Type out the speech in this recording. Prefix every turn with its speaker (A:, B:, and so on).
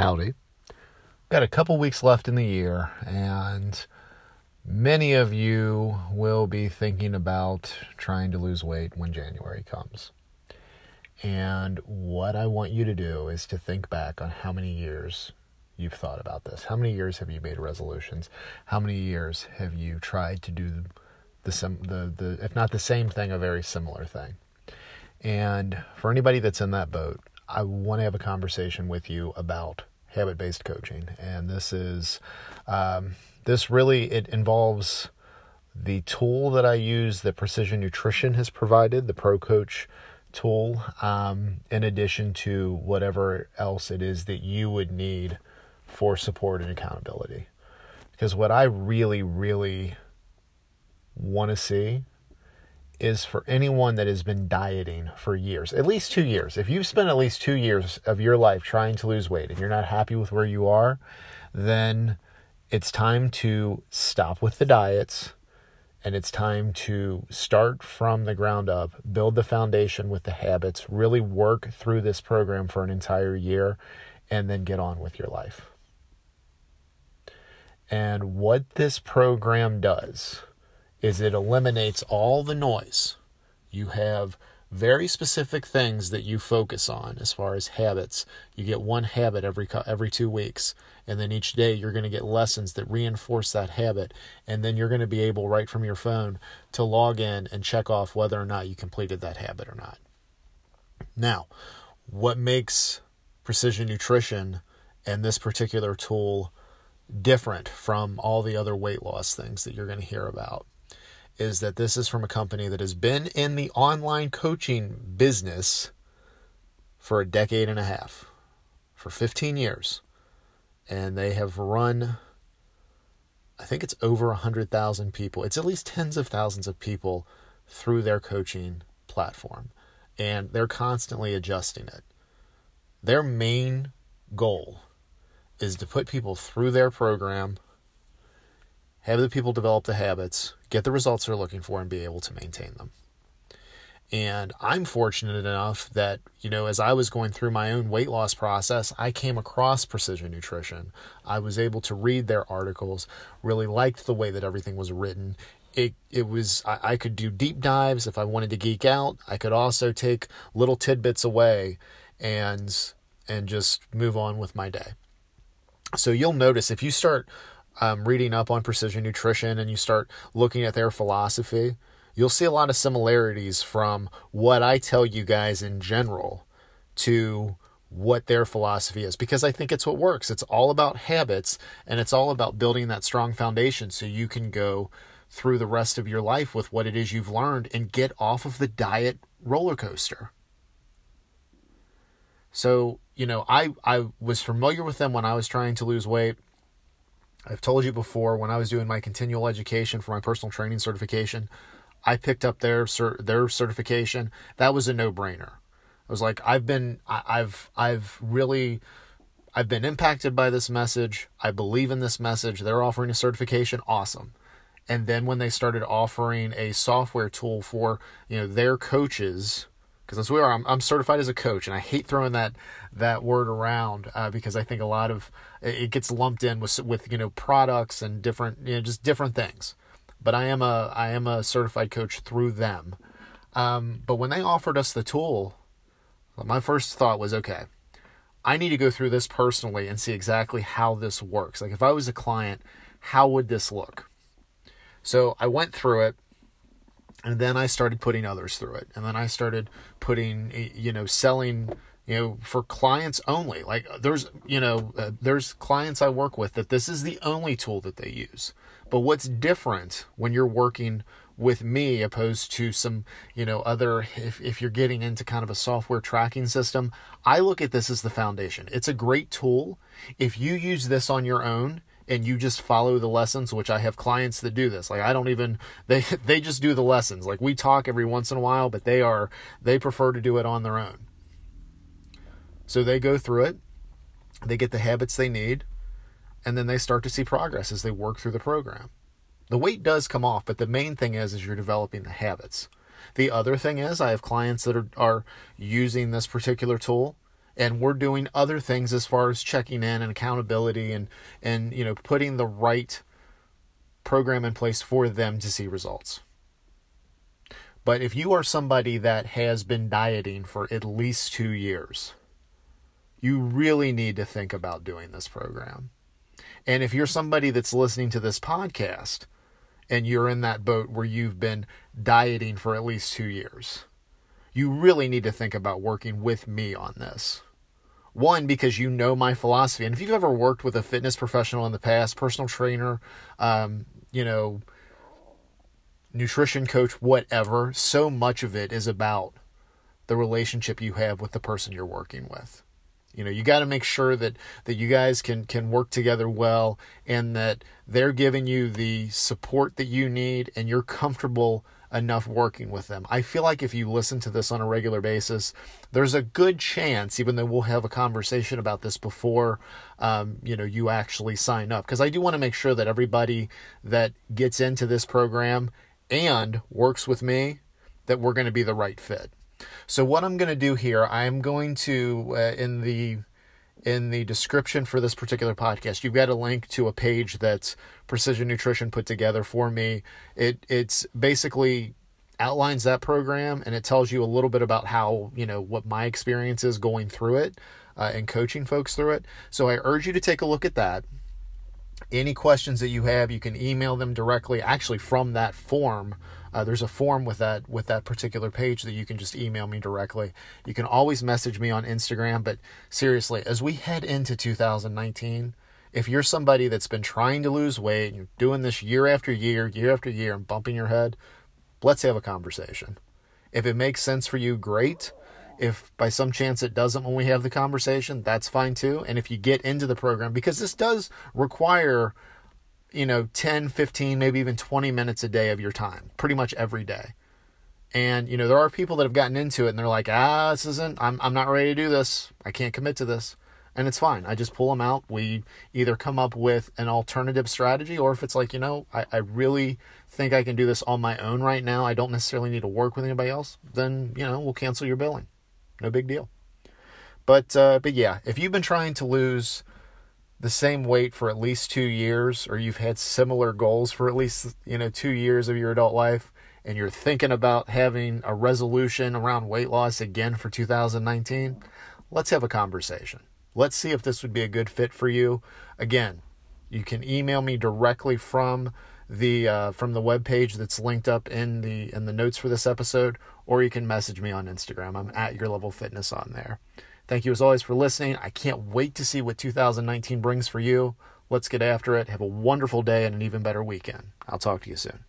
A: Howdy. Got a couple weeks left in the year, and many of you will be thinking about trying to lose weight when January comes. And what I want you to do is to think back on how many years you've thought about this. How many years have you made resolutions? How many years have you tried to do the the the if not the same thing, a very similar thing? And for anybody that's in that boat, I want to have a conversation with you about habit based coaching. And this is, um, this really, it involves the tool that I use that Precision Nutrition has provided, the Pro Coach tool, um, in addition to whatever else it is that you would need for support and accountability. Because what I really, really want to see is for anyone that has been dieting for years, at least two years. If you've spent at least two years of your life trying to lose weight and you're not happy with where you are, then it's time to stop with the diets and it's time to start from the ground up, build the foundation with the habits, really work through this program for an entire year, and then get on with your life. And what this program does is it eliminates all the noise. You have very specific things that you focus on as far as habits. You get one habit every every 2 weeks and then each day you're going to get lessons that reinforce that habit and then you're going to be able right from your phone to log in and check off whether or not you completed that habit or not. Now, what makes precision nutrition and this particular tool different from all the other weight loss things that you're going to hear about is that this is from a company that has been in the online coaching business for a decade and a half, for 15 years. And they have run, I think it's over 100,000 people. It's at least tens of thousands of people through their coaching platform. And they're constantly adjusting it. Their main goal is to put people through their program have the people develop the habits, get the results they're looking for, and be able to maintain them. And I'm fortunate enough that, you know, as I was going through my own weight loss process, I came across precision nutrition. I was able to read their articles, really liked the way that everything was written. It, it was, I, I could do deep dives if I wanted to geek out. I could also take little tidbits away and, and just move on with my day. So you'll notice if you start um, reading up on precision nutrition and you start looking at their philosophy, you'll see a lot of similarities from what I tell you guys in general to what their philosophy is because I think it's what works. It's all about habits and it's all about building that strong foundation so you can go through the rest of your life with what it is you've learned and get off of the diet roller coaster. So, you know, I I was familiar with them when I was trying to lose weight. I've told you before when I was doing my continual education for my personal training certification, I picked up their their certification. That was a no-brainer. I was like, I've been I've I've really I've been impacted by this message. I believe in this message. They're offering a certification, awesome. And then when they started offering a software tool for, you know, their coaches because that's where I'm, I'm certified as a coach, and I hate throwing that that word around uh, because I think a lot of it gets lumped in with with you know products and different you know just different things. But I am a I am a certified coach through them. Um, but when they offered us the tool, my first thought was okay. I need to go through this personally and see exactly how this works. Like if I was a client, how would this look? So I went through it and then I started putting others through it. And then I started putting, you know, selling, you know, for clients only. Like there's, you know, uh, there's clients I work with that this is the only tool that they use. But what's different when you're working with me opposed to some, you know, other, if, if you're getting into kind of a software tracking system, I look at this as the foundation. It's a great tool. If you use this on your own, and you just follow the lessons which i have clients that do this. Like i don't even they they just do the lessons. Like we talk every once in a while but they are they prefer to do it on their own. So they go through it they get the habits they need and then they start to see progress as they work through the program. The weight does come off but the main thing is is you're developing the habits. The other thing is i have clients that are, are using this particular tool and we're doing other things as far as checking in and accountability and and you know putting the right program in place for them to see results. But if you are somebody that has been dieting for at least 2 years, you really need to think about doing this program. And if you're somebody that's listening to this podcast and you're in that boat where you've been dieting for at least 2 years, you really need to think about working with me on this. One, because you know my philosophy. And if you've ever worked with a fitness professional in the past, personal trainer, um, you know, nutrition coach, whatever, so much of it is about the relationship you have with the person you're working with. You know, you got to make sure that that you guys can can work together well and that they're giving you the support that you need and you're comfortable enough working with them. I feel like if you listen to this on a regular basis, there's a good chance, even though we'll have a conversation about this before, um, you know, you actually sign up. Because I do want to make sure that everybody that gets into this program and works with me, that we're going to be the right fit. So what I'm going to do here, I'm going to uh, in the in the description for this particular podcast, you've got a link to a page that's Precision Nutrition put together for me. It it's basically outlines that program and it tells you a little bit about how you know what my experience is going through it uh, and coaching folks through it. So I urge you to take a look at that. Any questions that you have, you can email them directly, actually from that form uh, there's a form with that with that particular page that you can just email me directly. You can always message me on Instagram. But seriously, as we head into 2019, if you're somebody that's been trying to lose weight and you're doing this year after year, year after year, and bumping your head, let's have a conversation. If it makes sense for you, great. If by some chance it doesn't when we have the conversation, that's fine too. And if you get into the program, because this does require you know 10 15 maybe even 20 minutes a day of your time pretty much every day. And you know there are people that have gotten into it and they're like ah this isn't i'm, I'm not ready to do this. I can't commit to this. And it's fine. I just pull them out. We either come up with an alternative strategy or if it's like you know I, I really think i can do this on my own right now i don't necessarily need to work with anybody else then you know we'll cancel your billing. No big deal. But uh, but yeah if you've been trying to lose the same weight for at least two years, or you've had similar goals for at least, you know, two years of your adult life, and you're thinking about having a resolution around weight loss again for 2019, let's have a conversation. Let's see if this would be a good fit for you. Again, you can email me directly from the uh, from the web page that's linked up in the in the notes for this episode, or you can message me on Instagram. I'm at your level fitness on there. Thank you as always for listening. I can't wait to see what 2019 brings for you. Let's get after it. Have a wonderful day and an even better weekend. I'll talk to you soon.